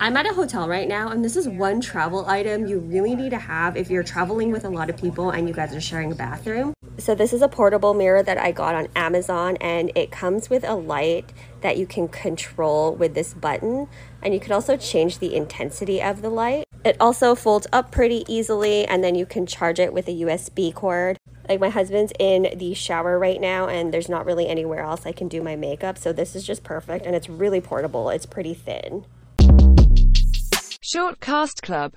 I'm at a hotel right now, and this is one travel item you really need to have if you're traveling with a lot of people and you guys are sharing a bathroom. So, this is a portable mirror that I got on Amazon, and it comes with a light that you can control with this button, and you can also change the intensity of the light. It also folds up pretty easily, and then you can charge it with a USB cord. Like, my husband's in the shower right now, and there's not really anywhere else I can do my makeup, so this is just perfect, and it's really portable. It's pretty thin. Short Cast Club